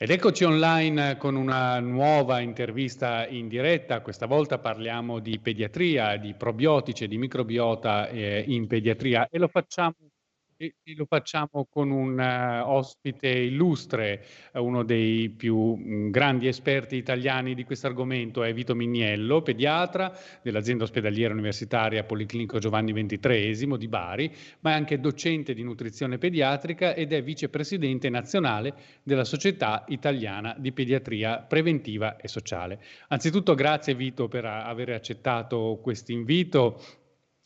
Ed eccoci online con una nuova intervista in diretta, questa volta parliamo di pediatria, di probiotici di microbiota eh, in pediatria. E lo facciamo e, lo facciamo con un uh, ospite illustre, uh, uno dei più mh, grandi esperti italiani di questo argomento è Vito Migniello, pediatra dell'azienda ospedaliera universitaria Policlinico Giovanni XXIII di Bari, ma è anche docente di nutrizione pediatrica ed è vicepresidente nazionale della Società Italiana di Pediatria Preventiva e Sociale. Anzitutto grazie Vito per aver accettato questo invito eh,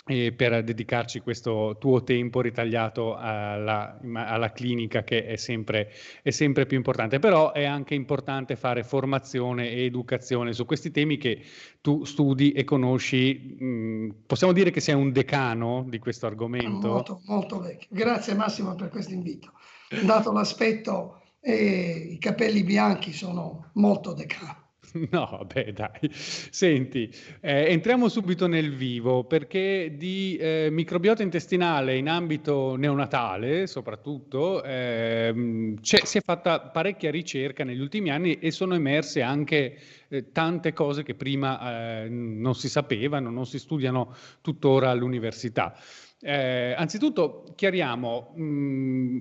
per dedicarci questo tuo tempo ritagliato alla, alla clinica che è sempre, è sempre, più importante. Però è anche importante fare formazione e educazione su questi temi che tu studi e conosci. Mm, possiamo dire che sei un decano di questo argomento? Molto, molto vecchio. Grazie Massimo per questo invito. Dato l'aspetto, eh, i capelli bianchi sono molto decano. No, beh, dai. Senti, eh, entriamo subito nel vivo perché di eh, microbiota intestinale in ambito neonatale, soprattutto, eh, si è fatta parecchia ricerca negli ultimi anni e sono emerse anche eh, tante cose che prima eh, non si sapevano, non si studiano tuttora all'università. Eh, anzitutto chiariamo. Mh, mm,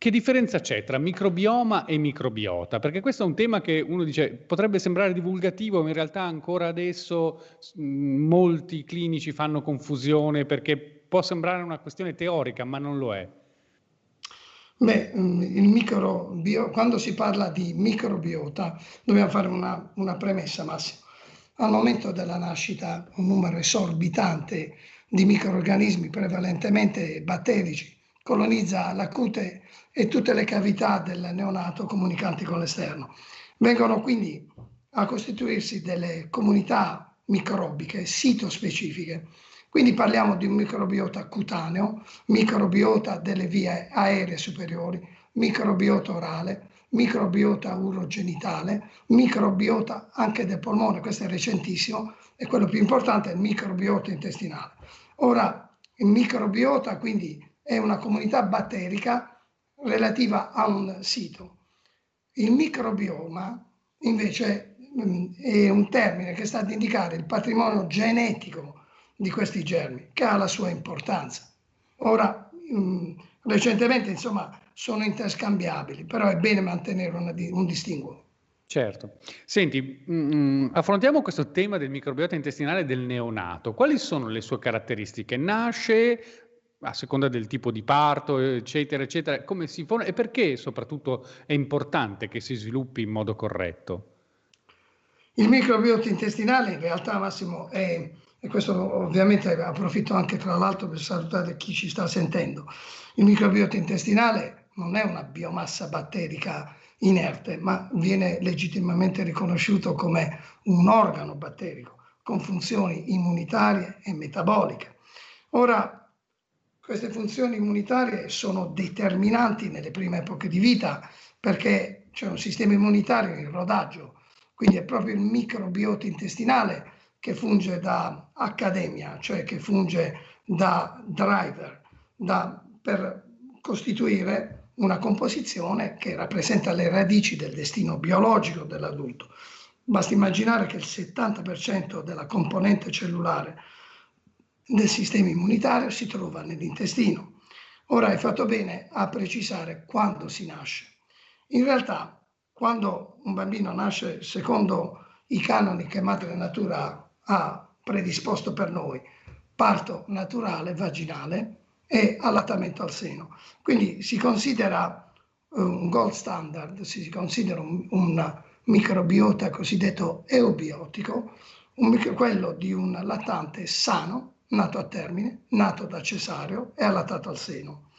che differenza c'è tra microbioma e microbiota? Perché questo è un tema che uno dice potrebbe sembrare divulgativo, ma in realtà ancora adesso molti clinici fanno confusione perché può sembrare una questione teorica, ma non lo è. Beh, il microbio, quando si parla di microbiota dobbiamo fare una, una premessa, Massimo. Al momento della nascita un numero esorbitante di microorganismi, prevalentemente batterici, colonizza la cute e tutte le cavità del neonato comunicanti con l'esterno. Vengono quindi a costituirsi delle comunità microbiche sitospecifiche. Quindi parliamo di un microbiota cutaneo, microbiota delle vie aeree superiori, microbiota orale, microbiota urogenitale, microbiota anche del polmone, questo è recentissimo, e quello più importante è il microbiota intestinale. Ora, il microbiota quindi è una comunità batterica relativa a un sito. Il microbioma invece mm, è un termine che sta ad indicare il patrimonio genetico di questi germi, che ha la sua importanza. Ora, mm, recentemente, insomma, sono interscambiabili, però è bene mantenere una, un distinguo. Certo. Senti, mh, mm, affrontiamo questo tema del microbiota intestinale del neonato. Quali sono le sue caratteristiche? Nasce, a seconda del tipo di parto, eccetera, eccetera, come si forma e perché soprattutto è importante che si sviluppi in modo corretto? Il microbiota intestinale in realtà Massimo è, e questo ovviamente approfitto anche tra l'altro per salutare chi ci sta sentendo, il microbiota intestinale non è una biomassa batterica inerte, ma viene legittimamente riconosciuto come un organo batterico con funzioni immunitarie e metaboliche. Ora, queste funzioni immunitarie sono determinanti nelle prime epoche di vita perché c'è un sistema immunitario in rodaggio, quindi è proprio il microbiota intestinale che funge da accademia, cioè che funge da driver, da, per costituire una composizione che rappresenta le radici del destino biologico dell'adulto. Basta immaginare che il 70% della componente cellulare del sistema immunitario si trova nell'intestino. Ora hai fatto bene a precisare quando si nasce. In realtà, quando un bambino nasce secondo i canoni che Madre Natura ha predisposto per noi, parto naturale vaginale e allattamento al seno. Quindi si considera eh, un gold standard, si considera un, un microbiota cosiddetto eubiotico, un, quello di un lattante sano nato a termine, nato da cesareo e allattato al seno.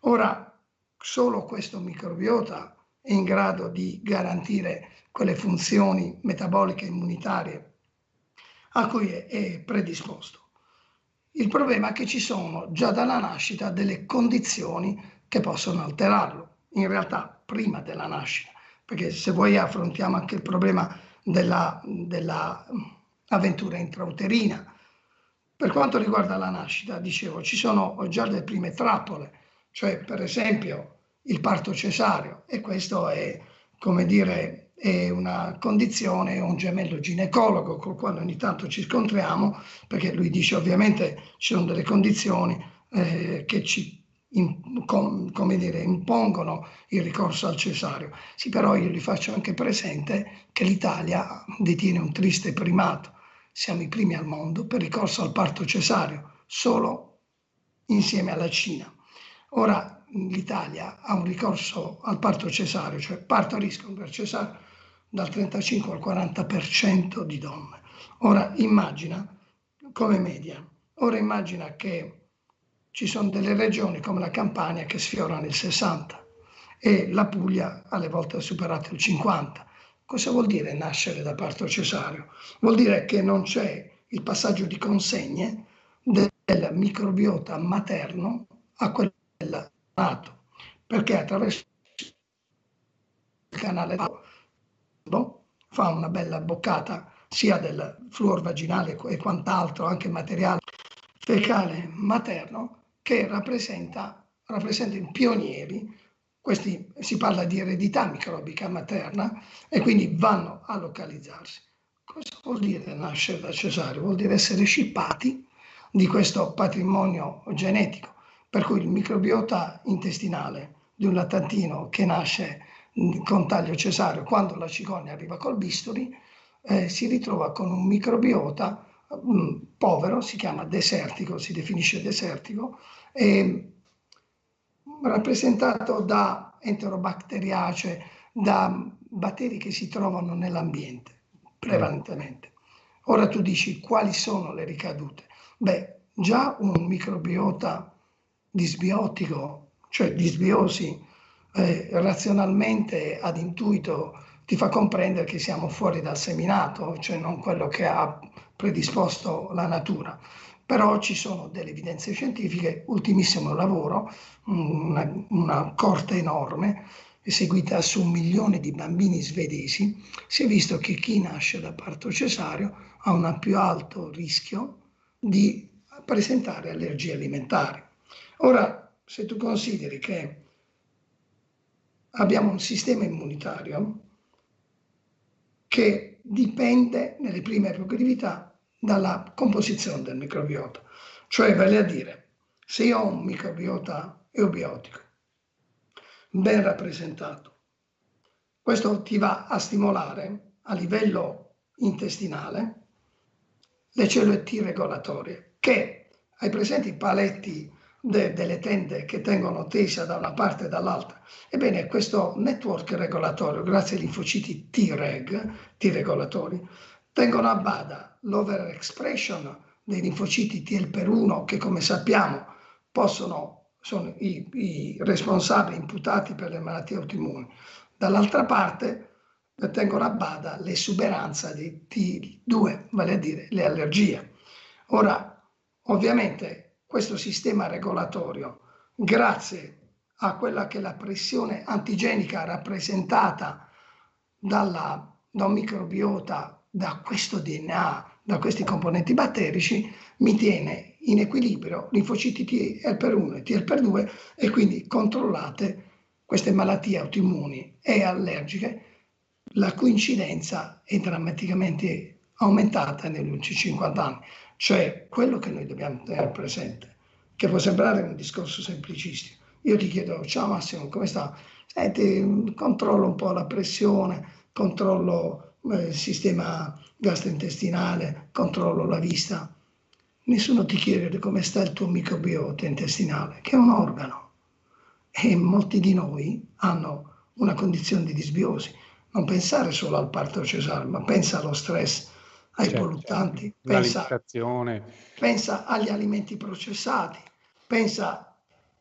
Ora, solo questo microbiota è in grado di garantire quelle funzioni metaboliche immunitarie a cui è predisposto. Il problema è che ci sono già dalla nascita delle condizioni che possono alterarlo, in realtà prima della nascita, perché se vuoi affrontiamo anche il problema della, della intrauterina, per quanto riguarda la nascita, dicevo, ci sono già le prime trappole, cioè per esempio il parto cesareo e questo è come dire, è una condizione, un gemello ginecologo col quale ogni tanto ci scontriamo, perché lui dice ovviamente ci sono delle condizioni eh, che ci in, com, come dire, impongono il ricorso al cesareo. Sì, però io gli faccio anche presente che l'Italia detiene un triste primato. Siamo i primi al mondo per ricorso al parto cesareo, solo insieme alla Cina. Ora l'Italia ha un ricorso al parto cesareo, cioè partoriscono per cesareo dal 35 al 40% di donne. Ora immagina come media, ora immagina che ci sono delle regioni come la Campania che sfiorano il 60 e la Puglia alle volte ha superato il 50. Cosa vuol dire nascere da parto cesareo? Vuol dire che non c'è il passaggio di consegne del microbiota materno a quello del nato, perché attraverso il canale fa una bella boccata sia del fluor vaginale e quant'altro, anche materiale fecale materno, che rappresenta, rappresentano pionieri. Questi, si parla di eredità microbica materna e quindi vanno a localizzarsi. Cosa vuol dire nascere da cesareo? Vuol dire essere scippati di questo patrimonio genetico, per cui il microbiota intestinale di un lattantino che nasce con taglio cesareo, quando la cicogna arriva col bisturi, eh, si ritrova con un microbiota mh, mm, povero, si chiama desertico, si definisce desertico, e rappresentato da enterobacteriace, da batteri che si trovano nell'ambiente, prevalentemente. Ora tu dici quali sono le ricadute? Beh, già un microbiota disbiotico, cioè disbiosi, eh, razionalmente ad intuito ti fa comprendere che siamo fuori dal seminato, cioè non quello che ha predisposto la natura. Però ci sono delle evidenze scientifiche, ultimissimo lavoro, una, una corte enorme, eseguita su un milione di bambini svedesi, si è visto che chi nasce da parto cesareo ha un più alto rischio di presentare allergie alimentari. Ora, se tu consideri che abbiamo un sistema immunitario che dipende nelle prime progressività dalla composizione del microbiota. Cioè, vale a dire, se io ho un microbiota eubiotico ben rappresentato, questo ti va a stimolare a livello intestinale le cellule T regolatorie che hai presenti i paletti de, delle tende che tengono tesa da una parte e dall'altra. Ebbene, questo network regolatorio, grazie ai linfociti T-reg, T-regolatori, tengono a bada l'overexpression dei linfociti TLPR1 che come sappiamo possono, sono i, i responsabili imputati per le malattie autoimmuni. Dall'altra parte tengono a bada l'esuberanza di T2, vale a dire le allergie. Ora, ovviamente questo sistema regolatorio, grazie a quella che la pressione antigenica rappresentata dalla, da un microbiota, da questo DNA, da questi componenti batterici, mi tiene in equilibrio linfociti TLP1 e TLP2 e quindi controllate queste malattie autoimmuni e allergiche, la cui incidenza è drammaticamente aumentata negli ultimi 50 anni. Cioè, quello che noi dobbiamo tenere presente, che può sembrare un discorso semplicistico. Io ti chiedo, ciao Massimo, come sta? Senti, controllo un po' la pressione, controllo eh, sistema gastrointestinale, controllo la vista. Nessuno ti chiede come sta il tuo microbiota intestinale, che è un organo. E molti di noi hanno una condizione di disbiosi. Non pensare solo al parto cesareo, ma pensa allo stress ai certo, pollutanti, pensa, pensa, agli alimenti processati, pensa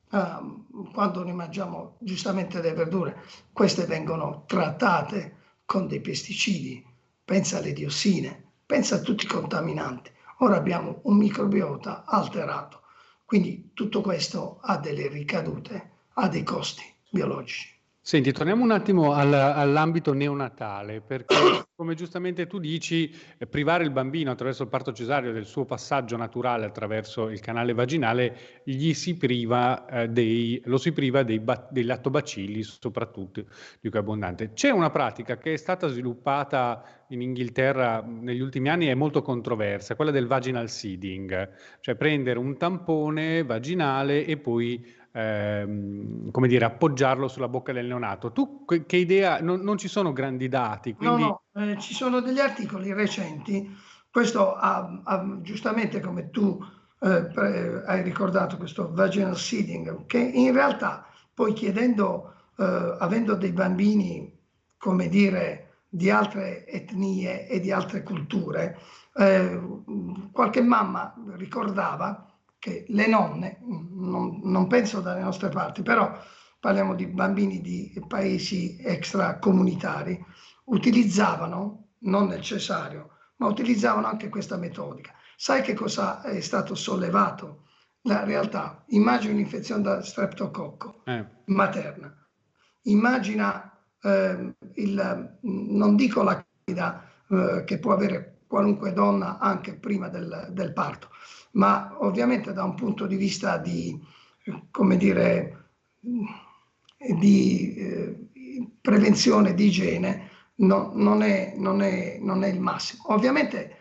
uh, quando noi mangiamo giustamente le verdure, queste vengono trattate con dei pesticidi, pensa alle diossine, pensa a tutti i contaminanti. Ora abbiamo un microbiota alterato, quindi tutto questo ha delle ricadute, ha dei costi biologici. Senti, torniamo un attimo al, all'ambito neonatale, perché come giustamente tu dici, eh, privare il bambino attraverso il parto cesareo del suo passaggio naturale attraverso il canale vaginale, gli si priva eh, dei, lo si priva dei, dei lattobacilli, soprattutto di cui è abbondante. C'è una pratica che è stata sviluppata in Inghilterra negli ultimi anni è molto controversa, quella del vaginal seeding, cioè prendere un tampone vaginale e poi ehm, come dire, appoggiarlo sulla bocca del neonato. Tu che idea, non, non ci sono grandi dati? Quindi... No, no, eh, ci sono degli articoli recenti, questo ha, ha giustamente come tu eh, hai ricordato, questo vaginal seeding, che in realtà poi chiedendo, eh, avendo dei bambini, come dire, di altre etnie e di altre culture, eh, qualche mamma ricordava che le nonne, non, non, penso dalle nostre parti, però parliamo di bambini di paesi extracomunitari, utilizzavano, non nel cesareo, ma utilizzavano anche questa metodica. Sai che cosa è stato sollevato? La realtà, immagina un'infezione da streptococco eh. materna, immagina eh, il, non dico la candida eh, che può avere qualunque donna anche prima del, del parto, ma ovviamente da un punto di vista di, come dire, di eh, prevenzione, di igiene, no, non, è, non, è, non, è, il massimo. Ovviamente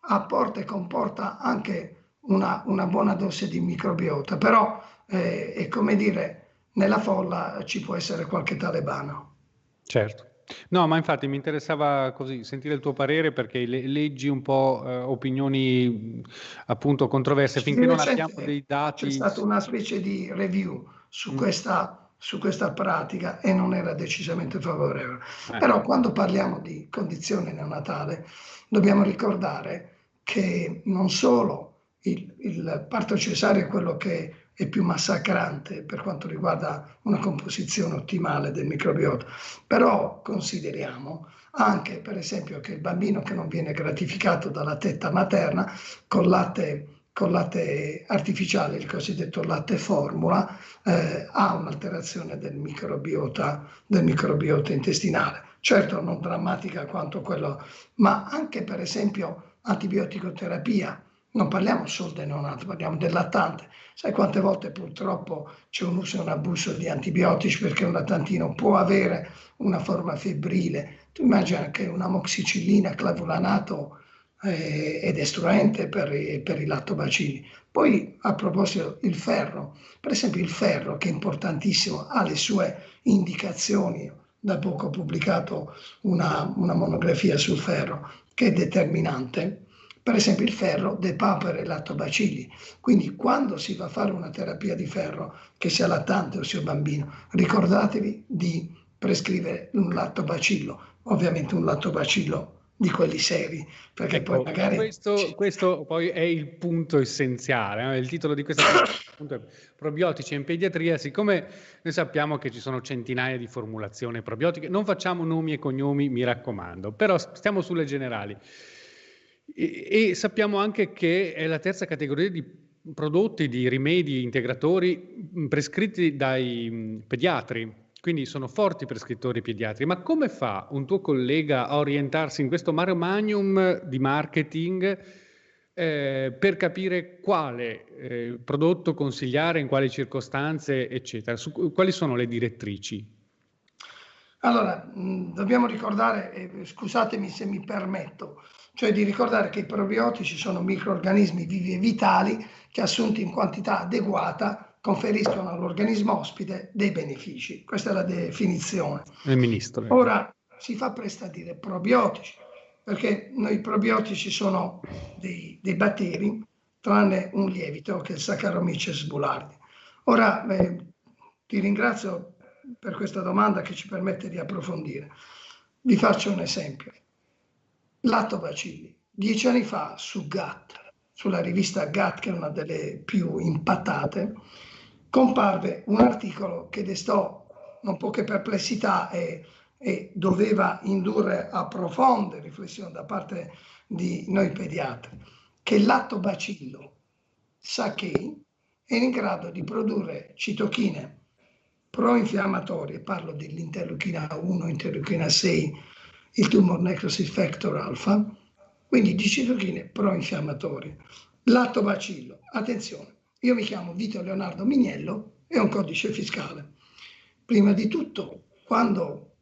apporta e comporta anche una, una buona dose di microbiota, però eh, è come dire, nella folla ci può essere qualche talebano. Certo. No, ma infatti mi interessava così sentire il tuo parere perché le- leggi un po' eh, opinioni appunto controverse finché non abbiamo dei dati. C'è stata una specie di review su, mm. questa, su questa pratica e non era decisamente favorevole. Eh. Però quando parliamo di condizione neonatale dobbiamo ricordare che non solo il, il parto cesareo è quello che è più massacrante per quanto riguarda una composizione ottimale del microbiota. Però consideriamo anche, per esempio, che il bambino che non viene gratificato dalla tetta materna con latte, con latte artificiale, il cosiddetto latte formula, eh, ha un'alterazione del microbiota, del microbiota intestinale. Certo non drammatica quanto quello, ma anche per esempio antibioticoterapia non parliamo solo del neonato, parliamo del lattante. Sai quante volte purtroppo c'è un uso e un abuso di antibiotici perché un lattantino può avere una forma febbrile. Tu immagina che un'amoxicillina, clavulanato eh, ed estruente per, per i lattobacilli. Poi a proposito il ferro, per esempio il ferro che è importantissimo, ha le sue indicazioni, da poco ho pubblicato una, una monografia sul ferro che è determinante per esempio il ferro depapera i lattobacilli, quindi quando si va a fare una terapia di ferro, che sia lattante o sia bambino, ricordatevi di prescrivere un lattobacillo, ovviamente un lattobacillo di quelli seri, perché ecco, poi magari... Questo, questo, poi è il punto essenziale, no? il titolo di questa è probiotici in pediatria, siccome noi sappiamo che ci sono centinaia di formulazioni probiotiche, non facciamo nomi e cognomi, mi raccomando, però stiamo sulle generali. E, sappiamo anche che è la terza categoria di prodotti, di rimedi integratori prescritti dai pediatri, quindi sono forti prescrittori pediatri. Ma come fa un tuo collega a orientarsi in questo mare magnum di marketing eh, per capire quale eh, prodotto consigliare, in quali circostanze, eccetera? Su, quali sono le direttrici? Allora, mh, dobbiamo ricordare, eh, scusatemi se mi permetto, cioè di ricordare che i probiotici sono microorganismi vivi e vitali che assunti in quantità adeguata conferiscono all'organismo ospite dei benefici. Questa è la definizione. Il ministro. Ora si fa presto a dire probiotici, perché noi probiotici sono dei, dei batteri, tranne un lievito che è il Saccharomyces boulardii. Ora eh, ti ringrazio per questa domanda che ci permette di approfondire. Vi faccio un esempio lattobacilli. Dieci anni fa su GATT, sulla rivista GATT, che è una delle più impattate, comparve un articolo che destò non poche perplessità e, e doveva indurre a profonde riflessioni da parte di noi pediatri, che lattobacillo Sakei è in grado di produrre citochine proinfiammatorie, parlo dell'interleuchina 1, interleuchina 6, il tumor necrosis factor alfa, quindi di citochine proinfiammatorie. Lattobacillo, attenzione, io mi chiamo Vito Leonardo Mignello e ho un codice fiscale. Prima di tutto, quando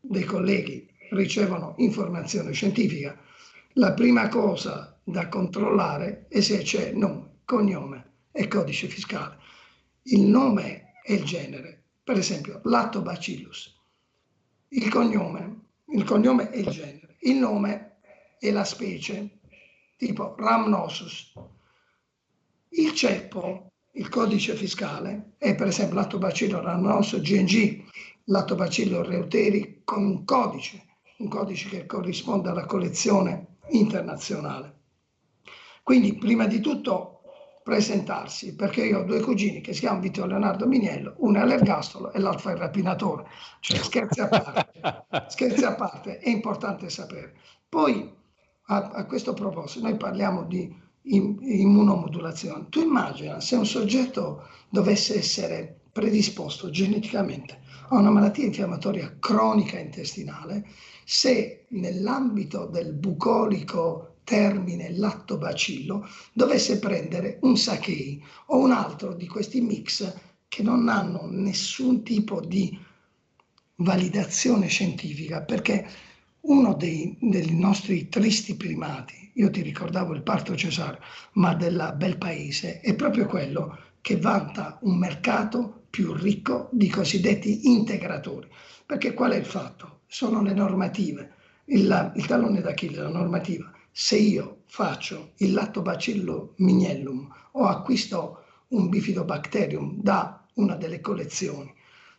dei colleghi ricevono informazione scientifica, la prima cosa da controllare è se c'è nome, cognome e codice fiscale. Il nome e il genere, per esempio Lactobacillus. Il cognome, il cognome e il genere. Il nome e la specie, tipo Rhamnosus. Il ceppo, il codice fiscale, è per esempio Lactobacillus rhamnosus GNG, Lactobacillus reuteri con un codice, un codice che corrisponde alla collezione internazionale. Quindi, prima di tutto, presentarsi, perché io ho due cugini che si chiamano Vittorio Leonardo Miniello, uno è all'ergastolo e l'altro è il rapinatore. Cioè, scherzi a parte, scherzi a parte, è importante sapere. Poi, a, a questo proposito, noi parliamo di immunomodulazione. Tu immagina se un soggetto dovesse essere predisposto geneticamente a una malattia infiammatoria cronica intestinale, se nell'ambito del bucolico termine lattobacillo dovesse prendere un Sakei o un altro di questi mix che non hanno nessun tipo di validazione scientifica, perché uno dei, dei nostri tristi primati, io ti ricordavo il parto cesareo, ma del bel paese, è proprio quello che vanta un mercato più ricco di cosiddetti integratori. Perché qual è il fatto? Sono le normative, il, il tallone d'Achille, la normativa. Se io faccio il lattobacillo mignellum o acquisto un bifidobacterium da una delle collezioni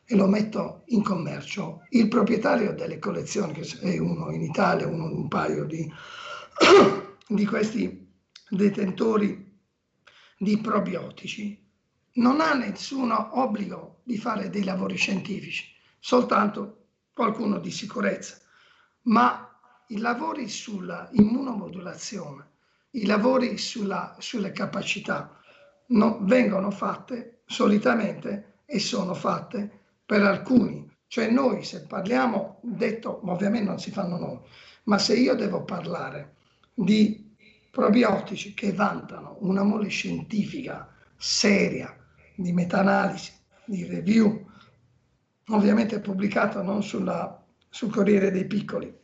e lo metto in commercio, il proprietario delle collezioni, che è uno in Italia, uno un paio di, di questi detentori di probiotici, non ha nessun obbligo di fare dei lavori scientifici, soltanto qualcuno di sicurezza. Ma i lavori sulla immunomodulazione, i lavori sulla, sulle capacità no, vengono fatte solitamente e sono fatte per alcuni. Cioè noi se parliamo, detto, ovviamente non si fanno noi, ma se io devo parlare di probiotici che vantano una mole scientifica seria, di meta-analisi, di review, ovviamente pubblicata non sulla, sul Corriere dei Piccoli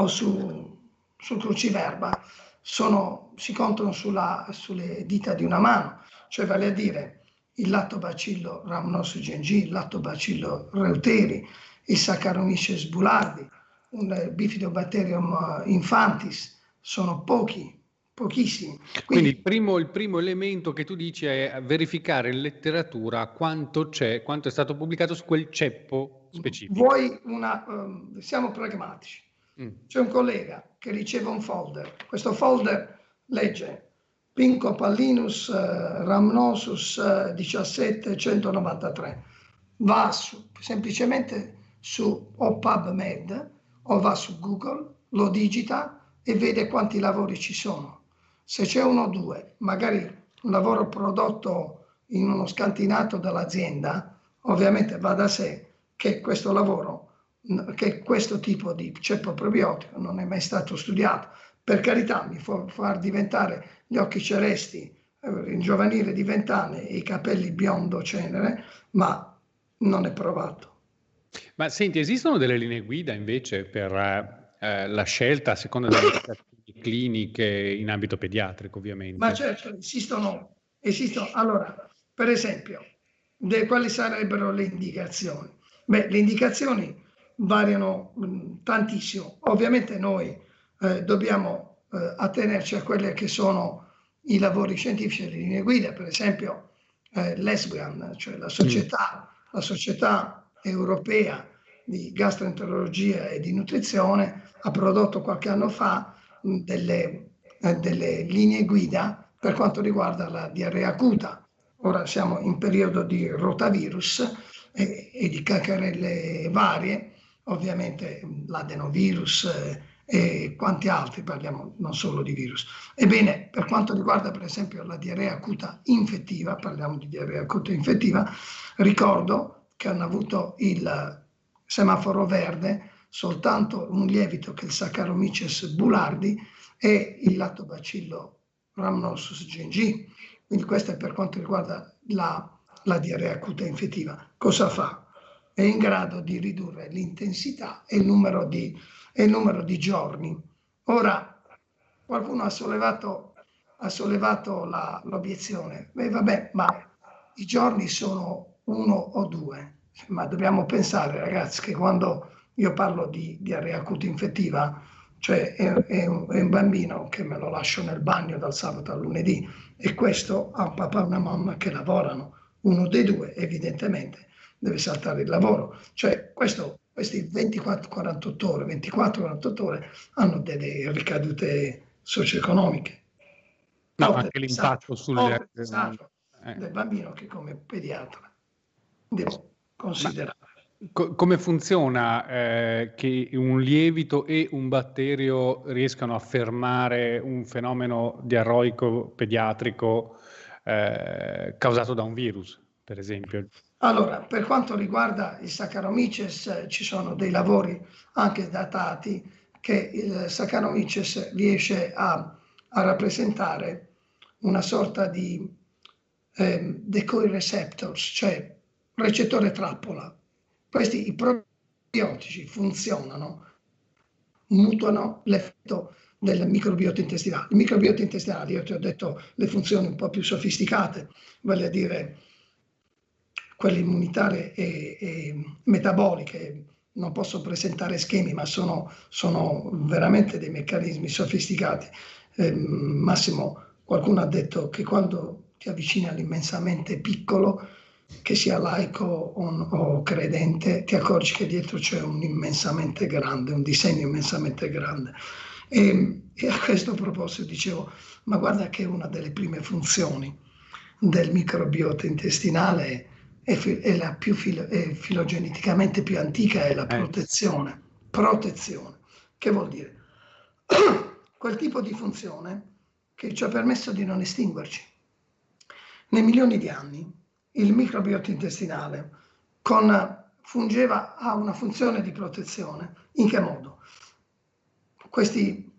o su, sul Cruciverba, sono, si contano sulla, sulle dita di una mano, cioè vale a dire il lattobacillo rhamnosus GNG, il lattobacillo reuteri, il Saccharomyces boulardii, un bifidobacterium infantis, sono pochi pochissimi. Quindi, Quindi il, primo, il, primo, elemento che tu dici è verificare in letteratura quanto c'è, quanto è stato pubblicato su quel ceppo specifico. Vuoi una, um, siamo pragmatici. Mm. C'è un collega che riceve un folder, questo folder legge Pinco Pallinus Rhamnosus uh, 17193, va su, semplicemente su o PubMed o va su Google, lo digita e vede quanti lavori ci sono. Se c'è uno o due, magari un lavoro prodotto in uno scantinato dall'azienda, ovviamente va da sé che questo lavoro, che questo tipo di ceppo probiotico non è mai stato studiato. Per carità, mi può far diventare gli occhi celesti, eh, giovanile di vent'anni e i capelli biondo cenere, ma non è provato. Ma senti, esistono delle linee guida invece per eh, la scelta a seconda delle cliniche in ambito pediatrico, ovviamente. Ma certo, esistono, esistono. Allora, per esempio, de, quali sarebbero le indicazioni? Beh, le indicazioni variano mh, tantissimo. Ovviamente noi eh, dobbiamo eh, attenerci a quelle che sono i lavori scientifici e le linee guida, per esempio eh, l'ESGAN, cioè la società, mm. la società europea di gastroenterologia e di nutrizione, ha prodotto qualche anno fa delle, eh, delle linee guida per quanto riguarda la diarrea acuta. Ora siamo in periodo di rotavirus e, e di caccarelle varie, ovviamente l'adenovirus, e quanti altri, parliamo non solo di virus. Ebbene, per quanto riguarda per esempio la diarrea acuta infettiva, parliamo di diarrea acuta infettiva, ricordo che hanno avuto il semaforo verde soltanto un lievito che è il Saccharomyces boulardii e il lattobacillo rhamnosus GNG. Quindi questo è per quanto riguarda la, la diarrea acuta infettiva. Cosa fa? È in grado di ridurre l'intensità e il numero di il numero di giorni. Ora, qualcuno ha sollevato, ha sollevato la, l'obiezione, Beh, vabbè, ma i giorni sono uno o due, ma dobbiamo pensare ragazzi che quando io parlo di diarrea acuta infettiva, cioè è, è, un, è, un, bambino che me lo lascio nel bagno dal sabato al lunedì e questo ha un papà e una mamma che lavorano, uno dei due evidentemente deve saltare il lavoro, cioè questo questi 24-48 ore, 24-48 ore hanno delle ricadute socio-economiche. No, anche l'impatto sulle... Eh. del bambino che come pediatra devo considerare. Co- come funziona eh, che un lievito e un batterio riescano a fermare un fenomeno diarroico pediatrico eh, causato da un virus, per esempio? Allora, per quanto riguarda il Saccharomyces, ci sono dei lavori anche datati che il Saccharomyces riesce a, a rappresentare una sorta di eh, decoy receptors, cioè recettore trappola. Questi i probiotici funzionano, mutuano l'effetto del microbiota intestinale. Il microbiota intestinale, io ti ho detto le funzioni un po' più sofisticate, vale a dire quelle immunitarie e, e metaboliche non posso presentare schemi, ma sono, sono veramente dei meccanismi sofisticati. Eh, Massimo, qualcuno ha detto che quando ti avvicini all'immensamente piccolo, che sia laico o, o, credente, ti accorgi che dietro c'è un immensamente grande, un disegno immensamente grande. E, e a questo proposito dicevo, ma guarda che una delle prime funzioni del microbiota intestinale è è, la più filo, è filogeneticamente più antica è la eh. protezione. Protezione. Che vuol dire? Quel tipo di funzione che ci ha permesso di non estinguerci. Nei milioni di anni il microbiota intestinale con, fungeva, ha una funzione di protezione. In che modo? Questi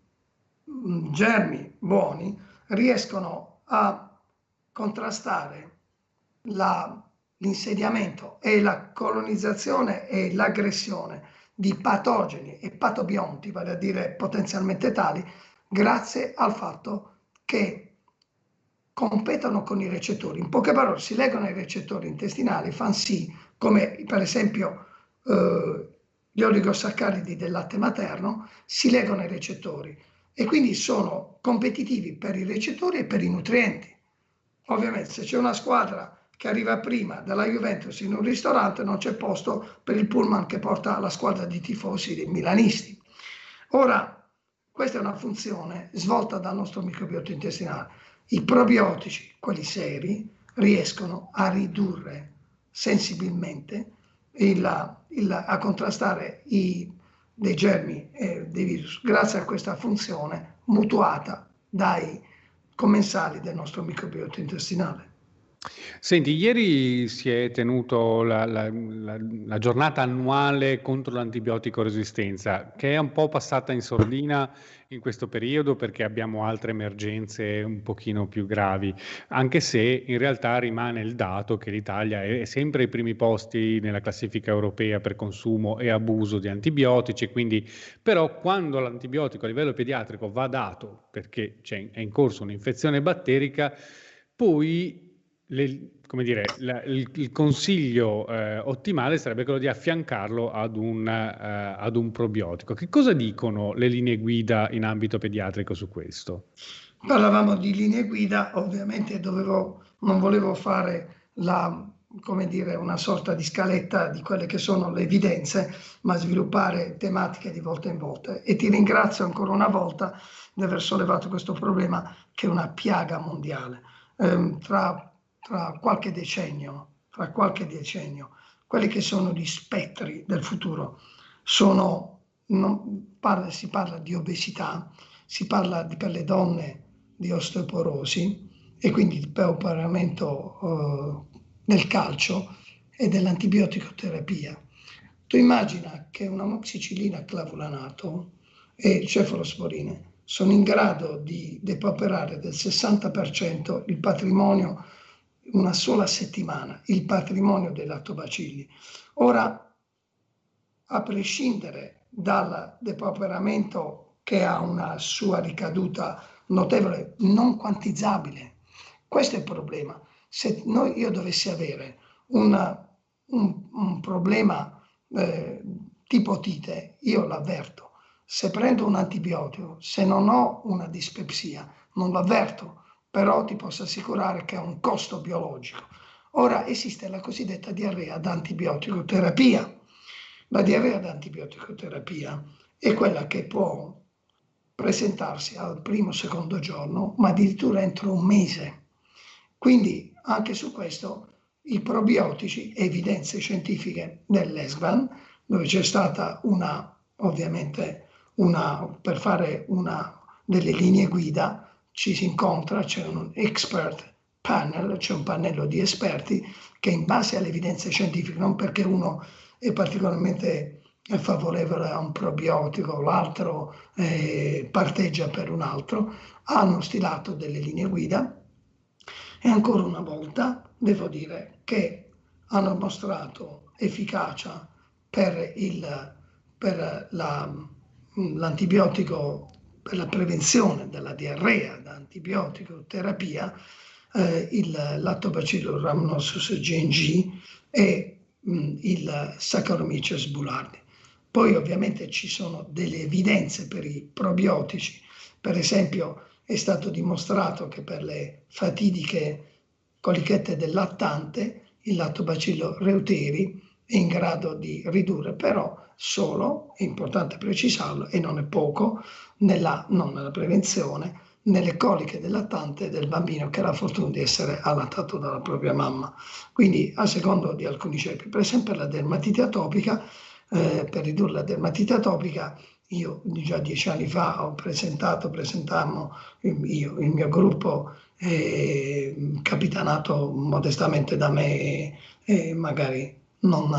mm, germi buoni riescono a contrastare la l'insediamento e la colonizzazione e l'aggressione di patogeni e patobionti, vale a dire potenzialmente tali, grazie al fatto che competono con i recettori. In poche parole, si legano ai recettori intestinali, fanno sì, come per esempio eh, gli oligosaccaridi del latte materno, si legano ai recettori e quindi sono competitivi per i recettori e per i nutrienti. Ovviamente se c'è una squadra che arriva prima dalla Juventus in un ristorante, non c'è posto per il pullman che porta la squadra di tifosi dei milanisti. Ora, questa è una funzione svolta dal nostro microbiota intestinale. I probiotici, quelli seri, riescono a ridurre sensibilmente il, il, a contrastare i, dei germi e dei virus grazie a questa funzione mutuata dai commensali del nostro microbiota intestinale. Senti, ieri si è tenuto la, la, la, la giornata annuale contro l'antibiotico resistenza, che è un po' passata in sordina in questo periodo perché abbiamo altre emergenze un pochino più gravi, anche se in realtà rimane il dato che l'Italia è sempre ai primi posti nella classifica europea per consumo e abuso di antibiotici, quindi però quando l'antibiotico a livello pediatrico va dato perché è in corso un'infezione batterica, poi le, come dire, la, il, il, consiglio eh, ottimale sarebbe quello di affiancarlo ad un, eh, ad un, probiotico. Che cosa dicono le linee guida in ambito pediatrico su questo? Parlavamo di linee guida, ovviamente dovevo, non volevo fare la, come dire, una sorta di scaletta di quelle che sono le evidenze, ma sviluppare tematiche di volta in volta. E ti ringrazio ancora una volta di aver sollevato questo problema che è una piaga mondiale. Eh, tra tra qualche decennio, tra qualche decennio, quelli che sono gli spettri del futuro sono non, parla, si parla di obesità, si parla di, per le donne di osteoporosi e quindi di pauperamento eh, nel calcio e dell'antibiotico terapia. Tu immagina che un'amoxicillina clavulanato e cefalosporine sono in grado di depauperare del 60% il patrimonio una sola settimana, il patrimonio dei lattobacilli. Ora, a prescindere dal depauperamento che ha una sua ricaduta notevole, non quantizzabile, questo è il problema. Se noi, io dovessi avere una, un, un, problema eh, tipo otite, io l'avverto. Se prendo un antibiotico, se non ho una dispepsia, non l'avverto, però ti posso assicurare che ha un costo biologico. Ora esiste la cosiddetta diarrea ad antibiotico-terapia. La diarrea ad antibiotico-terapia è quella che può presentarsi al primo o secondo giorno, ma addirittura entro un mese. Quindi anche su questo i probiotici, evidenze scientifiche dell'ESGBAN, dove c'è stata una, ovviamente, una, per fare una delle linee guida, ci si incontra, c'è un expert panel, c'è un pannello di esperti che in base alle evidenze scientifiche, non perché uno è particolarmente favorevole a un probiotico, l'altro eh, parteggia per un altro, hanno stilato delle linee guida e ancora una volta devo dire che hanno mostrato efficacia per, il, per la, l'antibiotico per la prevenzione della diarrea da antibiotico terapia eh, il lattobacillus rhamnosus GNG e mh, il Saccharomyces boulardii. Poi ovviamente ci sono delle evidenze per i probiotici, per esempio è stato dimostrato che per le fatidiche colichette del lattante il lattobacillo reuteri è in grado di ridurre però solo, è importante precisarlo e non è poco, nella, non nella prevenzione, nelle coliche del lattante del bambino che ha la fortuna di essere allattato dalla propria mamma. Quindi a secondo di alcuni ceppi, per esempio la dermatite atopica, eh, per ridurre la dermatite atopica, io già dieci anni fa ho presentato, presentammo io, il mio gruppo eh, capitanato modestamente da me e, e magari non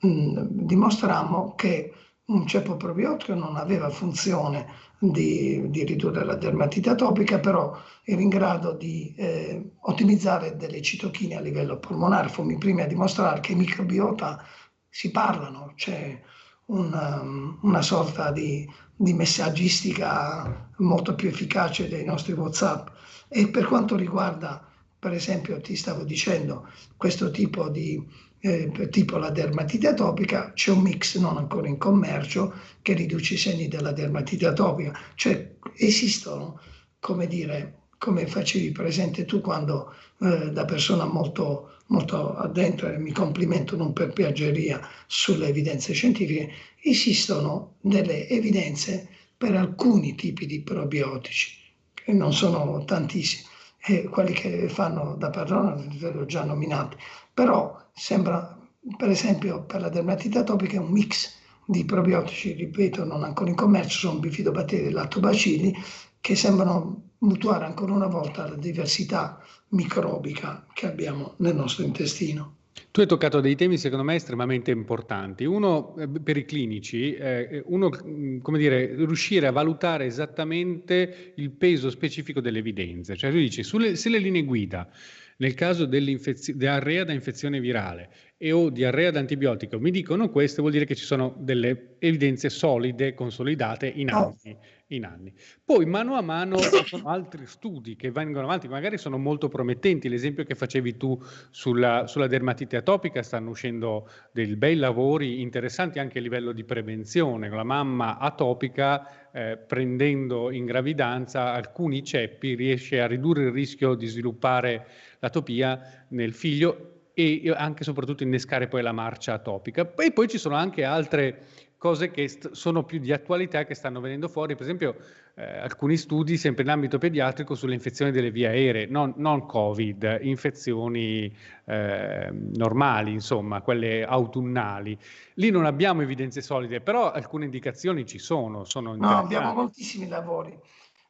mh, dimostrammo che un ceppo probiotico non aveva funzione di, di, ridurre la dermatite atopica, però era in grado di eh, ottimizzare delle citochine a livello polmonare. Fummi i primi a dimostrare che i microbiota si parlano, c'è una, una sorta di, di, messaggistica molto più efficace dei nostri WhatsApp. E per quanto riguarda, per esempio, ti stavo dicendo, questo tipo di eh, tipo la dermatite atopica, c'è un mix non ancora in commercio che riduce i segni della dermatite atopica, cioè esistono, come dire, come facevi presente tu quando eh, da persona molto, molto addentro, e mi complimento non per piaggeria sulle evidenze scientifiche, esistono delle evidenze per alcuni tipi di probiotici, che non sono tantissimi, e quelli che fanno da padrona ve l'ho già nominati, però sembra, per esempio, per la dermatite atopica è un mix di probiotici, ripeto, non ancora in commercio, sono bifidobatteri e lattobacilli, che sembrano mutuare ancora una volta la diversità microbica che abbiamo nel nostro intestino. Tu hai toccato dei temi secondo me estremamente importanti. Uno eh, per i clinici, eh, uno mm, come dire, riuscire a valutare esattamente il peso specifico delle evidenze. Cioè tu dici, sulle, se le linee guida nel caso dell'arrea da infezione virale e o diarrea da antibiotico mi dicono questo, vuol dire che ci sono delle evidenze solide, consolidate in anni. In anni. Poi mano a mano ci sono altri studi che vengono avanti, magari sono molto promettenti. L'esempio che facevi tu sulla, sulla dermatite atopica, stanno uscendo dei bei lavori interessanti anche a livello di prevenzione. La mamma atopica, eh, prendendo in gravidanza alcuni ceppi, riesce a ridurre il rischio di sviluppare l'atopia nel figlio e anche e soprattutto innescare poi la marcia atopica. E poi ci sono anche altre cose che st- sono più di attualità che stanno venendo fuori, per esempio eh, alcuni studi sempre in ambito pediatrico sulle infezioni delle vie aeree, non, non Covid, infezioni eh, normali, insomma, quelle autunnali. Lì non abbiamo evidenze solide, però alcune indicazioni ci sono. sono no, abbiamo moltissimi lavori.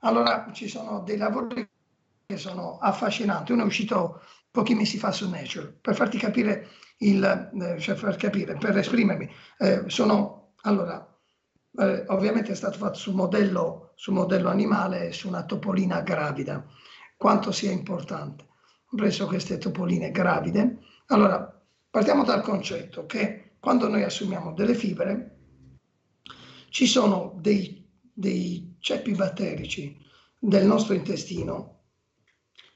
Allora, ci sono dei lavori che sono affascinanti. Uno è uscito pochi mesi fa su Nature, per farti capire il, eh, cioè far capire, per esprimermi. Eh, sono, allora, eh, ovviamente è stato fatto su modello, su modello animale su una topolina gravida, quanto sia importante. Ho preso queste topoline gravide. Allora, partiamo dal concetto che quando noi assumiamo delle fibre, ci sono dei, dei ceppi batterici del nostro intestino,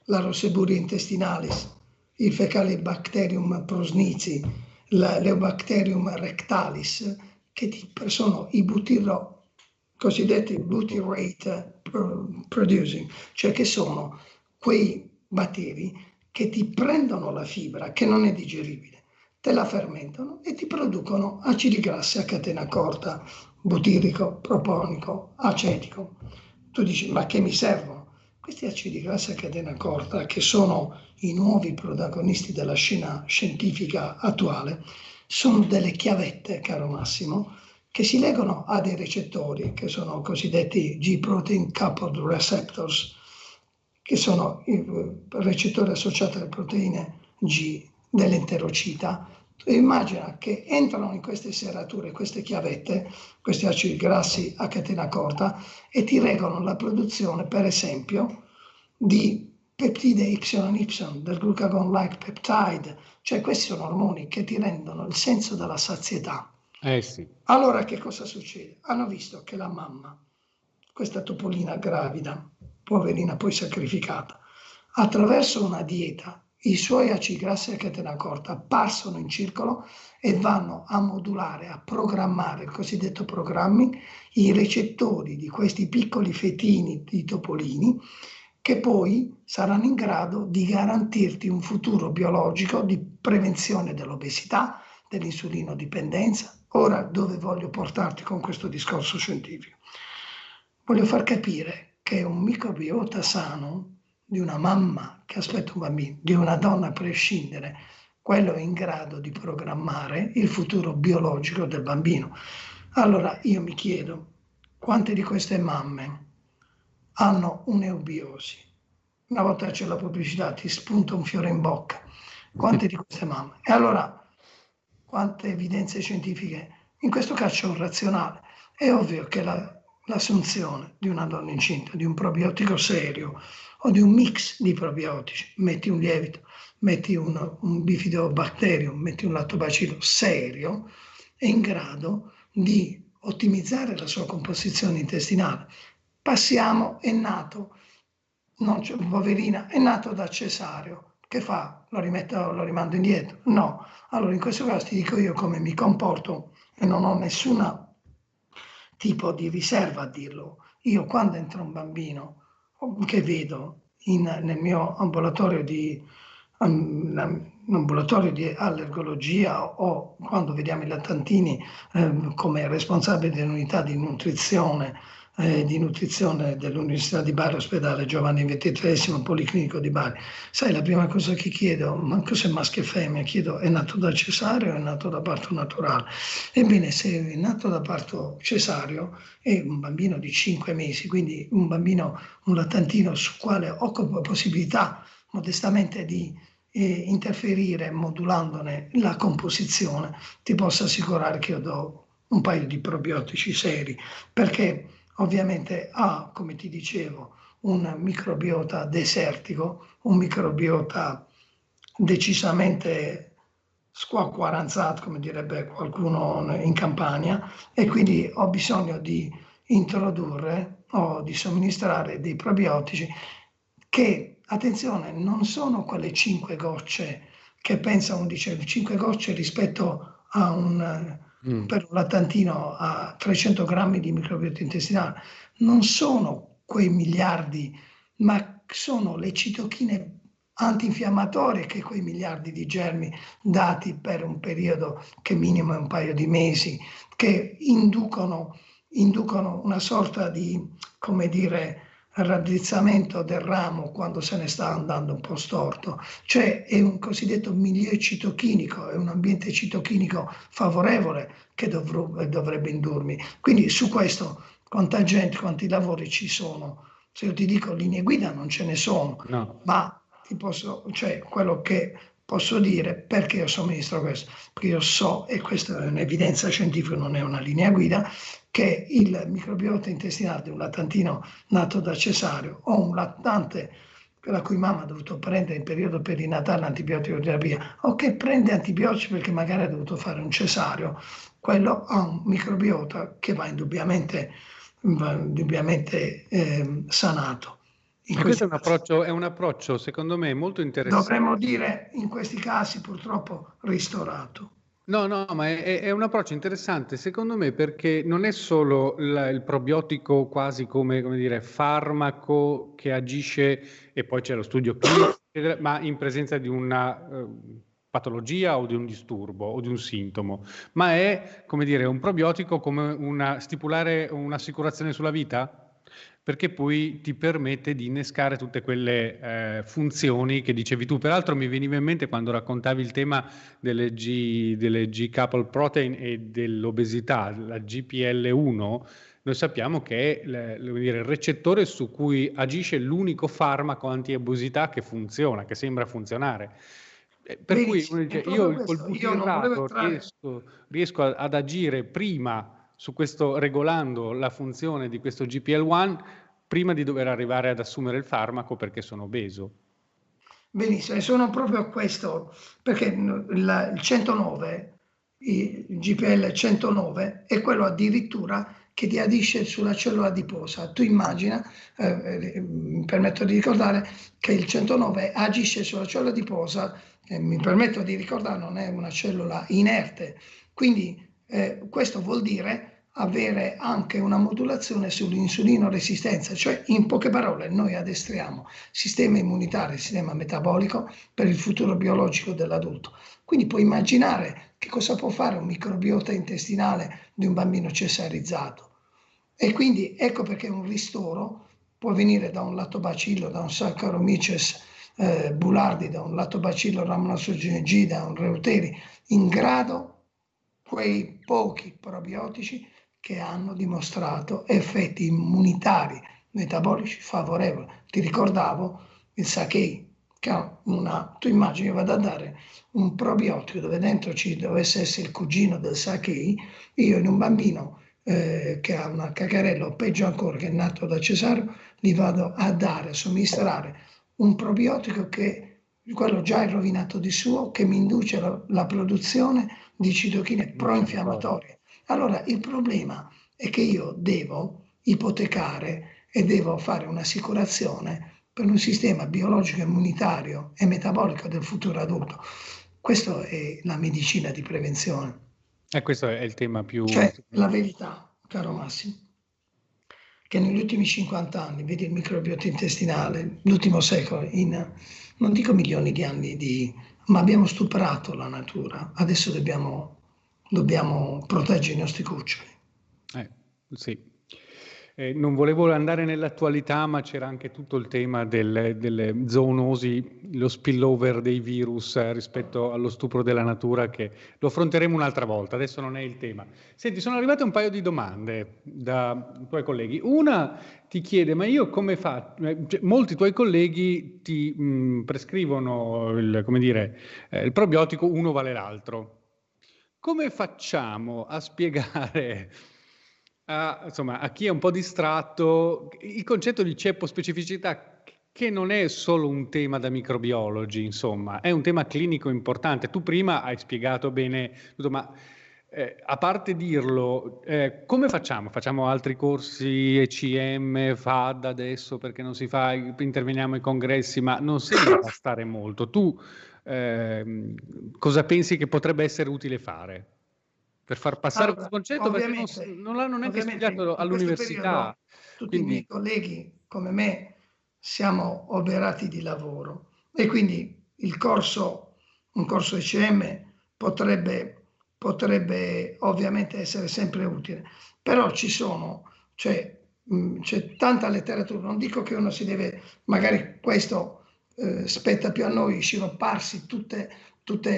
la Roseburia intestinalis, il Fecalibacterium prosnizi, l'Eubacterium rectalis, che sono i butiro, cosiddetti butyrate producing, cioè che sono quei batteri che ti prendono la fibra che non è digeribile, te la fermentano e ti producono acidi grassi a catena corta, butirico, proponico, acetico. Tu dici, ma che mi servono? Questi acidi grassi a catena corta, che sono i nuovi protagonisti della scena scientifica attuale, sono delle chiavette, caro Massimo, che si legano a dei recettori che sono cosiddetti G-protein coupled receptors, che sono i recettori associati alle proteine G dell'enterocita. Immagina che entrano in queste serrature, queste chiavette, questi acidi grassi a catena corta e ti regolano la produzione, per esempio, di peptide Y del glucagon-like peptide, cioè questi sono ormoni che ti rendono il senso della sazietà. Eh sì. Allora che cosa succede? Hanno visto che la mamma, questa topolina gravida, poverina poi sacrificata, attraverso una dieta i suoi acidi grassi a catena corta passano in circolo e vanno a modulare, a programmare il cosiddetto programming, i recettori di questi piccoli fetini di topolini che poi saranno in grado di garantirti un futuro biologico di prevenzione dell'obesità, dell'insulino dipendenza. Ora dove voglio portarti con questo discorso scientifico? Voglio far capire che un microbiota sano di una mamma che aspetta un bambino, di una donna a prescindere, quello è in grado di programmare il futuro biologico del bambino. Allora io mi chiedo, quante di queste mamme hanno un'eubiosi. Una volta c'è la pubblicità, ti spunta un fiore in bocca. Quante di queste mamme? E allora, quante evidenze scientifiche? In questo caso c'è un razionale. È ovvio che la, l'assunzione di una donna incinta, di un probiotico serio o di un mix di probiotici, metti un lievito, metti un, un bifidobacterium, metti un lattobacillo serio, è in grado di ottimizzare la sua composizione intestinale, Passiamo, è nato, non c'è, poverina, è nato da Cesario. Che fa? Lo rimetto, lo rimando indietro? No. Allora in questo caso ti dico io come mi comporto e non ho nessun tipo di riserva a dirlo. Io quando entra un bambino che vedo in, nel mio ambulatorio di, ambulatorio di allergologia o quando vediamo i lattantini eh, come responsabile dell'unità di nutrizione eh, di nutrizione dell'Università di Bari, ospedale Giovanni XXIII, Policlinico di Bari. Sai, la prima cosa che chiedo, ma cos'è maschio e femmina? Chiedo, è nato da cesareo o è nato da parto naturale? Ebbene, se è nato da parto cesareo, è un bambino di 5 mesi, quindi un bambino, un lattantino su quale ho possibilità modestamente di eh, interferire modulandone la composizione, ti posso assicurare che io do un paio di probiotici seri, perché ovviamente ha, come ti dicevo, un microbiota desertico, un microbiota decisamente squacquaranzato, come direbbe qualcuno in Campania, e quindi ho bisogno di introdurre o di somministrare dei probiotici che, attenzione, non sono quelle 5 gocce che pensa un dice 5 gocce rispetto a un mm. per un lattantino a 300 grammi di microbiota intestinale non sono quei miliardi, ma sono le citochine antinfiammatorie che quei miliardi di germi dati per un periodo che minimo è un paio di mesi, che inducono, inducono una sorta di, come dire, raddrizzamento del ramo quando se ne sta andando un po' storto, cioè è un cosiddetto milieu citochinico, è un ambiente citochinico favorevole che dovrebbe, dovrebbe indurmi. Quindi su questo quanta gente, quanti lavori ci sono. Se io ti dico linee guida non ce ne sono, no. ma ti posso, cioè quello che posso dire perché io somministro questo, perché io so, e questa è un'evidenza scientifica, non è una linea guida, che il microbiota intestinale di un lattantino nato da cesareo o un lattante la cui mamma ha dovuto prendere in periodo perinatale l'antibiotico terapia o che prende antibiotici perché magari ha dovuto fare un cesareo, quello ha un microbiota che va indubbiamente, va indubbiamente eh, sanato. Questo è un, approccio, è un, approccio, secondo me, molto interessante. Dovremmo dire, in questi casi, purtroppo, ristorato. No, no, ma è, è un approccio interessante, secondo me, perché non è solo il, il probiotico quasi come, come dire, farmaco che agisce, e poi c'è lo studio clinico, ma in presenza di una... Uh, patologia o di un disturbo o di un sintomo, ma è, come dire, un probiotico come una, stipulare un'assicurazione sulla vita? Perché poi ti permette di innescare tutte quelle eh, funzioni che dicevi tu. Peraltro mi veniva in mente quando raccontavi il tema delle G, delle G couple protein e dell'obesità, la GPL1, noi sappiamo che è dire, il recettore su cui agisce l'unico farmaco anti-obesità che funziona, che sembra funzionare. Eh, per Benissimo, cui dice, io col butirrato riesco, riesco ad agire prima su questo, regolando la funzione di questo GPL1 prima di dover arrivare ad assumere il farmaco perché sono obeso. Benissimo, e sono proprio questo, perché il 109, il GPL 109 è quello addirittura che ti adisce sulla cellula adiposa. Tu immagina, eh, eh, mi permetto di ricordare, che il 109 agisce sulla cellula adiposa, eh, mi permetto di ricordare, non è una cellula inerte. Quindi eh, questo vuol dire avere anche una modulazione sull'insulino resistenza, cioè in poche parole noi addestriamo sistema immunitario e sistema metabolico per il futuro biologico dell'adulto. Quindi puoi immaginare che cosa può fare un microbiota intestinale di un bambino cesarizzato. E quindi ecco perché un ristoro può venire da un lattobacillo, da un Saccharomyces eh, bulardi, da un lattobacillo rhamnosus da un reuteri, in grado quei pochi probiotici che hanno dimostrato effetti immunitari metabolici favorevoli. Ti ricordavo il Sakei, che ha una, tu immagini vado a dare un probiotico dove dentro ci dovesse essere il cugino del Sakei, io in un bambino eh, che ha una cacarella o peggio ancora che è nato da cesareo, gli vado a dare, a somministrare un probiotico che quello già è rovinato di suo, che mi induce la, la produzione di citochine pro-infiammatorie allora il problema è che io devo ipotecare e devo fare un'assicurazione per un sistema biologico, immunitario e metabolico del futuro adulto. Questa è la medicina di prevenzione. E questo è il tema più... Cioè, la verità, caro Massimo, che negli ultimi 50 anni, vedi il microbiota intestinale, l'ultimo secolo, in, non dico milioni di anni di... ma abbiamo stuprato la natura, adesso dobbiamo dobbiamo proteggere i nostri cuccioli. Eh, sì. Eh, non volevo andare nell'attualità, ma c'era anche tutto il tema del, delle zoonosi, lo spillover dei virus eh, rispetto allo stupro della natura, che lo affronteremo un'altra volta, adesso non è il tema. Senti, sono arrivate un paio di domande da tuoi colleghi. Una ti chiede, ma io come faccio? Eh, cioè, molti tuoi colleghi ti mh, prescrivono il, dire, eh, il probiotico, uno vale l'altro. Come facciamo a spiegare a, insomma, a chi è un po' distratto il concetto di ceppo-specificità che non è solo un tema da microbiologi, insomma, è un tema clinico importante. Tu prima hai spiegato bene tutto, ma eh, a parte dirlo, eh, come facciamo? Facciamo altri corsi ECM, FAD adesso perché non si fa, interveniamo ai congressi, ma non sembra bastare molto. Tu eh, cosa pensi che potrebbe essere utile fare per far passare allora, questo concetto? Perché non, non l'hanno neanche studiato all'università. Periodo, tutti Quindi... i miei colleghi come me siamo oberati di lavoro e quindi il corso, un corso ECM potrebbe, potrebbe ovviamente essere sempre utile, però ci sono, cioè, c'è tanta letteratura, non dico che uno si deve, magari questo eh, spetta più a noi, sciropparsi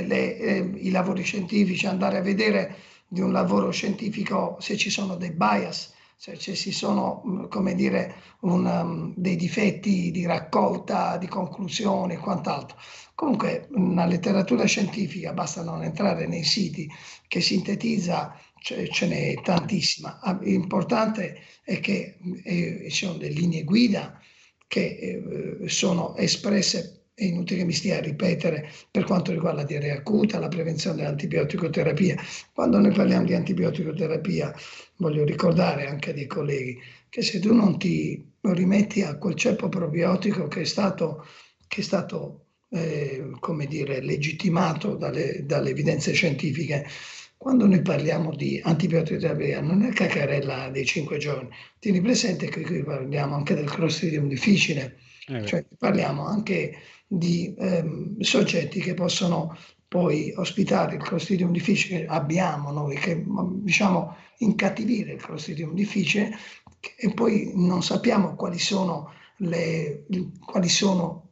le, eh, i lavori scientifici, andare a vedere di un lavoro scientifico se ci sono dei bias, se ci sono, come dire, un, um, dei difetti di raccolta, di conclusioni e quant'altro. Comunque, una letteratura scientifica, basta non entrare nei siti che sintetizza, ce, ce n'è tantissima. L'importante è che eh, ci sono delle linee guida che eh, sono espresse è inutile che mi stia a ripetere per quanto riguarda la diarrea acuta, la prevenzione dell'antibioticoterapia. Quando noi parliamo di antibioticoterapia, voglio ricordare anche dei colleghi che se tu non ti rimetti a quel ceppo probiotico che è stato, che è stato eh, come dire, legittimato dalle, dalle evidenze scientifiche, quando noi parliamo di antibioticoterapia non è cacarella dei cinque giorni, tieni presente che qui parliamo anche del Clostridium difficile, eh cioè parliamo anche di ehm, soggetti che possono poi ospitare il Clostridium difficile, abbiamo noi che diciamo incattivire il Clostridium difficile e poi non sappiamo quali sono le quali sono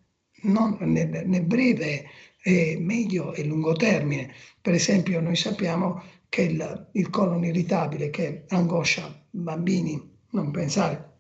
non, nel, nel breve, eh, medio e lungo termine. Per esempio noi sappiamo che il, il colon irritabile che angoscia bambini, non pensare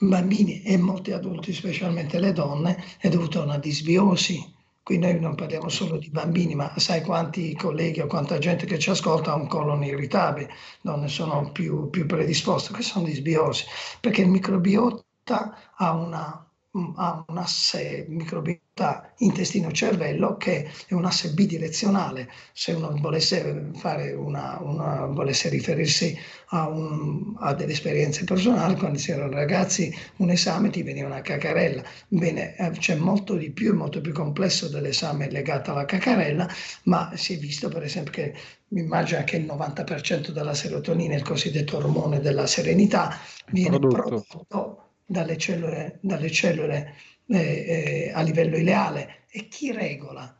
bambini e molti adulti, specialmente le donne, è dovuto a una disbiosi. Qui noi non parliamo solo di bambini, ma sai quanti colleghi o quanta gente che ci ascolta ha un colon irritabile, donne sono più, più predisposte, che sono disbiosi, perché il microbiota ha una ha un asse microbiota intestino-cervello che è un asse bidirezionale. Se uno volesse, fare una, una, volesse riferirsi a, un, a, delle esperienze personali, quando si erano ragazzi, un esame ti veniva una cacarella. Bene, eh, c'è molto di più, molto più complesso dell'esame legato alla cacarella, ma si è visto per esempio che mi immagino che il 90% della serotonina, il cosiddetto ormone della serenità, viene prodotto, prodotto dalle cellule, dalle cellule eh, eh, a livello ileale. E chi regola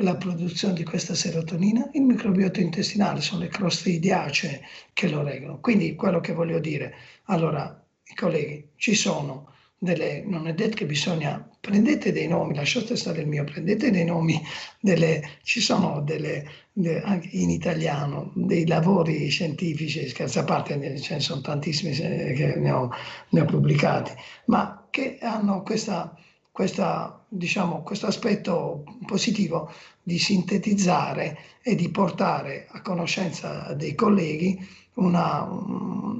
la produzione di questa serotonina? Il microbiota intestinale, sono le croste idiacee che lo regolano. Quindi quello che voglio dire, allora, colleghi, ci sono delle, non è detto che bisogna, prendete dei nomi, lasciate stare il mio, prendete dei nomi, delle, ci sono delle, de, anche in italiano, dei lavori scientifici, scherzo a parte, ce ne sono tantissimi che ne ho, ne ho pubblicati, ma che hanno questa, questa, diciamo, questo aspetto positivo di sintetizzare e di portare a conoscenza dei colleghi una,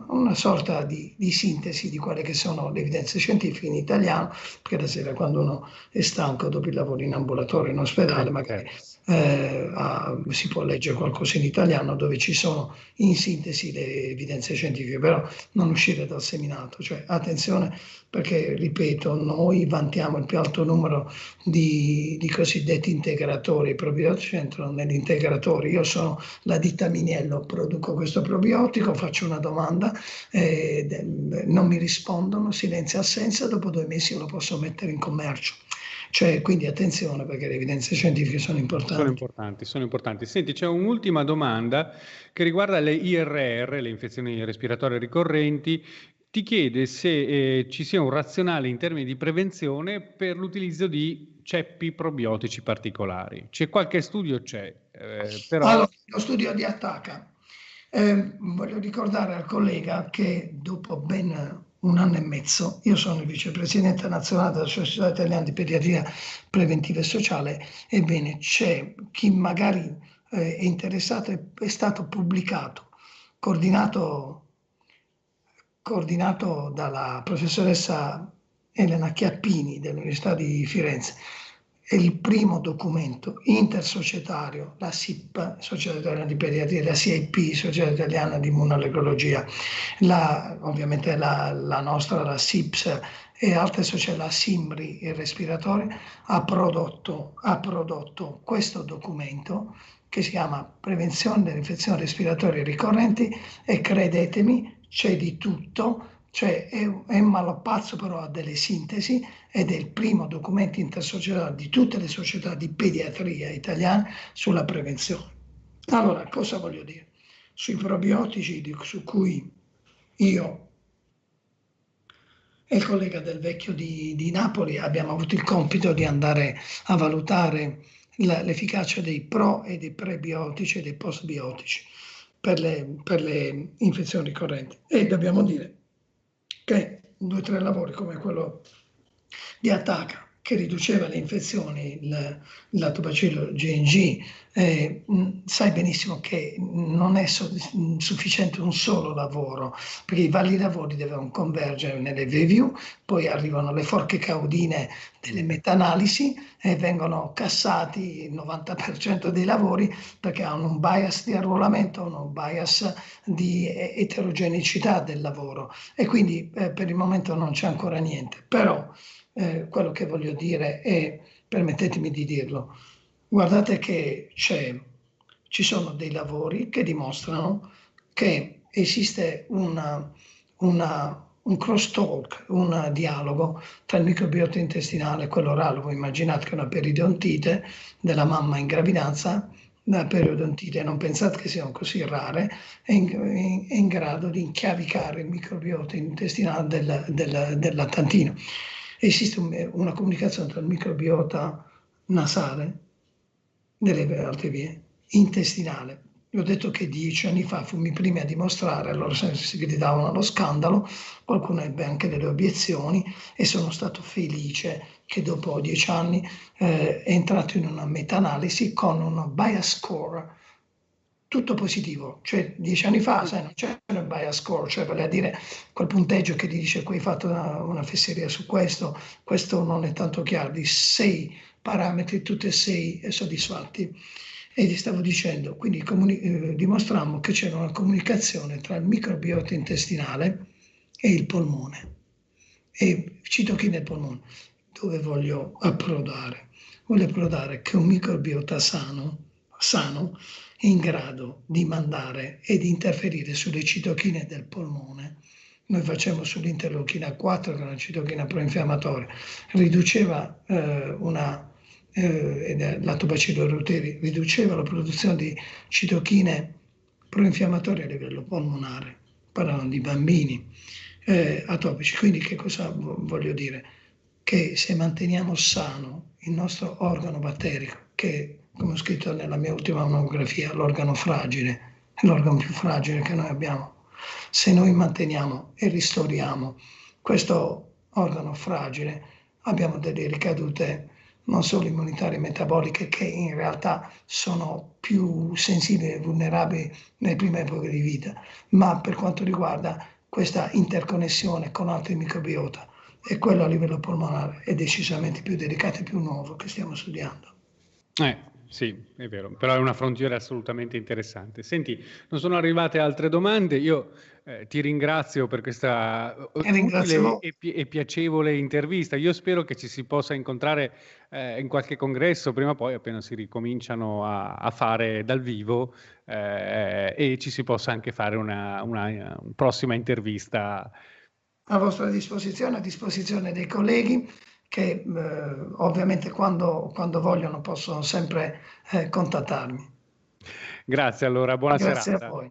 una sorta di, di, sintesi di quelle che sono le evidenze scientifiche in italiano, perché la sera quando uno è stanco dopo il lavoro in ambulatorio, in ospedale, magari eh, a, si può leggere qualcosa in italiano dove ci sono in sintesi le evidenze scientifiche, però non uscire dal seminato, cioè attenzione perché, ripeto, noi vantiamo il più alto numero di, di cosiddetti integratori, i probiotici entrano negli integratori, io sono la ditta Miniello, produco questo probiotico, faccio una domanda, eh, non mi rispondono, silenzio assenza, dopo due mesi lo posso mettere in commercio. Cioè, quindi attenzione perché le evidenze scientifiche sono importanti. Sono importanti, sono importanti. Senti, c'è un'ultima domanda che riguarda le IRR, le infezioni respiratorie ricorrenti. Ti chiede se eh, ci sia un razionale in termini di prevenzione per l'utilizzo di ceppi probiotici particolari. C'è qualche studio? C'è. Eh, però... Allora, lo studio di Attacca. Eh, voglio ricordare al collega che dopo ben un anno e mezzo. Io sono il vicepresidente nazionale della Società Italiana di Pediatria Preventiva e Sociale. Ebbene, c'è chi magari eh, è interessato, è, è stato pubblicato, coordinato, coordinato dalla professoressa Elena Chiappini dell'Università di Firenze è il primo documento intersocietario, la SIP, Società Italiana di Pediatria, la CIP, Società Italiana di Immunoalergologia, la, ovviamente la, la, nostra, la SIPS e altre società, la SIMRI, il respiratore, ha prodotto, ha prodotto questo documento che si chiama Prevenzione delle infezioni respiratorie ricorrenti e credetemi, c'è di tutto cioè un malapazzo però ha delle sintesi ed è il primo documento intersocietà di tutte le società di pediatria italiane sulla prevenzione. Allora, cosa voglio dire? Sui probiotici su cui io e il collega del vecchio di, di Napoli abbiamo avuto il compito di andare a valutare l'efficacia dei pro e dei prebiotici e dei postbiotici per le, per le infezioni ricorrenti. E dobbiamo dire che due o tre lavori come quello di Attacca che riduceva le infezioni, il, il latobacillo GNG, eh, sai benissimo che non è so, sufficiente un solo lavoro, perché i vari lavori devono convergere nelle review, poi arrivano le forche caudine delle meta-analisi e vengono cassati il 90% dei lavori perché hanno un bias di arruolamento, un bias di eterogeneità del lavoro e quindi eh, per il momento non c'è ancora niente. Però eh, quello che voglio dire è, permettetemi di dirlo, guardate che ci sono dei lavori che dimostrano che esiste una, una, un crosstalk, un dialogo tra il microbiota intestinale e quello orale. Voi immaginate che una periodontite della mamma in gravidanza la periodontite, non pensate che siano così rare, è in, è in grado di inchiavicare il microbiota intestinale del, del, del lattantino esiste un, una comunicazione tra il microbiota nasale, delle altre vie, intestinale. Vi ho detto che dieci anni fa fummi primi a dimostrare, allora si gridavano allo scandalo, qualcuno ebbe anche delle obiezioni e sono stato felice che dopo dieci anni eh, è entrato in una meta-analisi con un bias score tutto positivo, cioè dieci anni fa sai, non c'era il bias score, cioè vale a dire quel punteggio che ti dice qui hai fatto una, una fesseria su questo, questo non è tanto chiaro, di sei parametri, tutti e sei soddisfatti. E ti stavo dicendo, quindi comuni- eh, dimostrammo che c'era una comunicazione tra il microbiota intestinale e il polmone, e citochine polmone, dove voglio approdare? Voglio approdare che un microbiota sano, sano in grado di mandare e di interferire sulle citochine del polmone. Noi facciamo sull'interleuchina 4, che è una citochina proinfiammatoria, riduceva eh, una, eh, latobacillo reuteri, riduceva la produzione di citochine proinfiammatorie a livello polmonare. Parlano di bambini eh, atopici. Quindi che cosa voglio dire? Che se manteniamo sano il nostro organo batterico, che come ho scritto nella mia ultima monografia, l'organo fragile, è l'organo più fragile che noi abbiamo. Se noi manteniamo e ristoriamo questo organo fragile, abbiamo delle ricadute non solo immunitarie metaboliche che in realtà sono più sensibili e vulnerabili nelle prime epoche di vita, ma per quanto riguarda questa interconnessione con altri microbiota e quello a livello polmonare è decisamente più delicato e più nuovo che stiamo studiando. Eh, sì, è vero, però è una frontiera assolutamente interessante. Senti, non sono arrivate altre domande, io eh, ti ringrazio per questa eh, utile e, pi- e, piacevole intervista. Io spero che ci si possa incontrare eh, in qualche congresso prima o poi, appena si ricominciano a, a fare dal vivo eh, e ci si possa anche fare una, una, una prossima intervista. A vostra disposizione, a disposizione dei colleghi che eh, ovviamente quando, quando, vogliono possono sempre eh, contattarmi. Grazie allora, buona Grazie serata. a voi.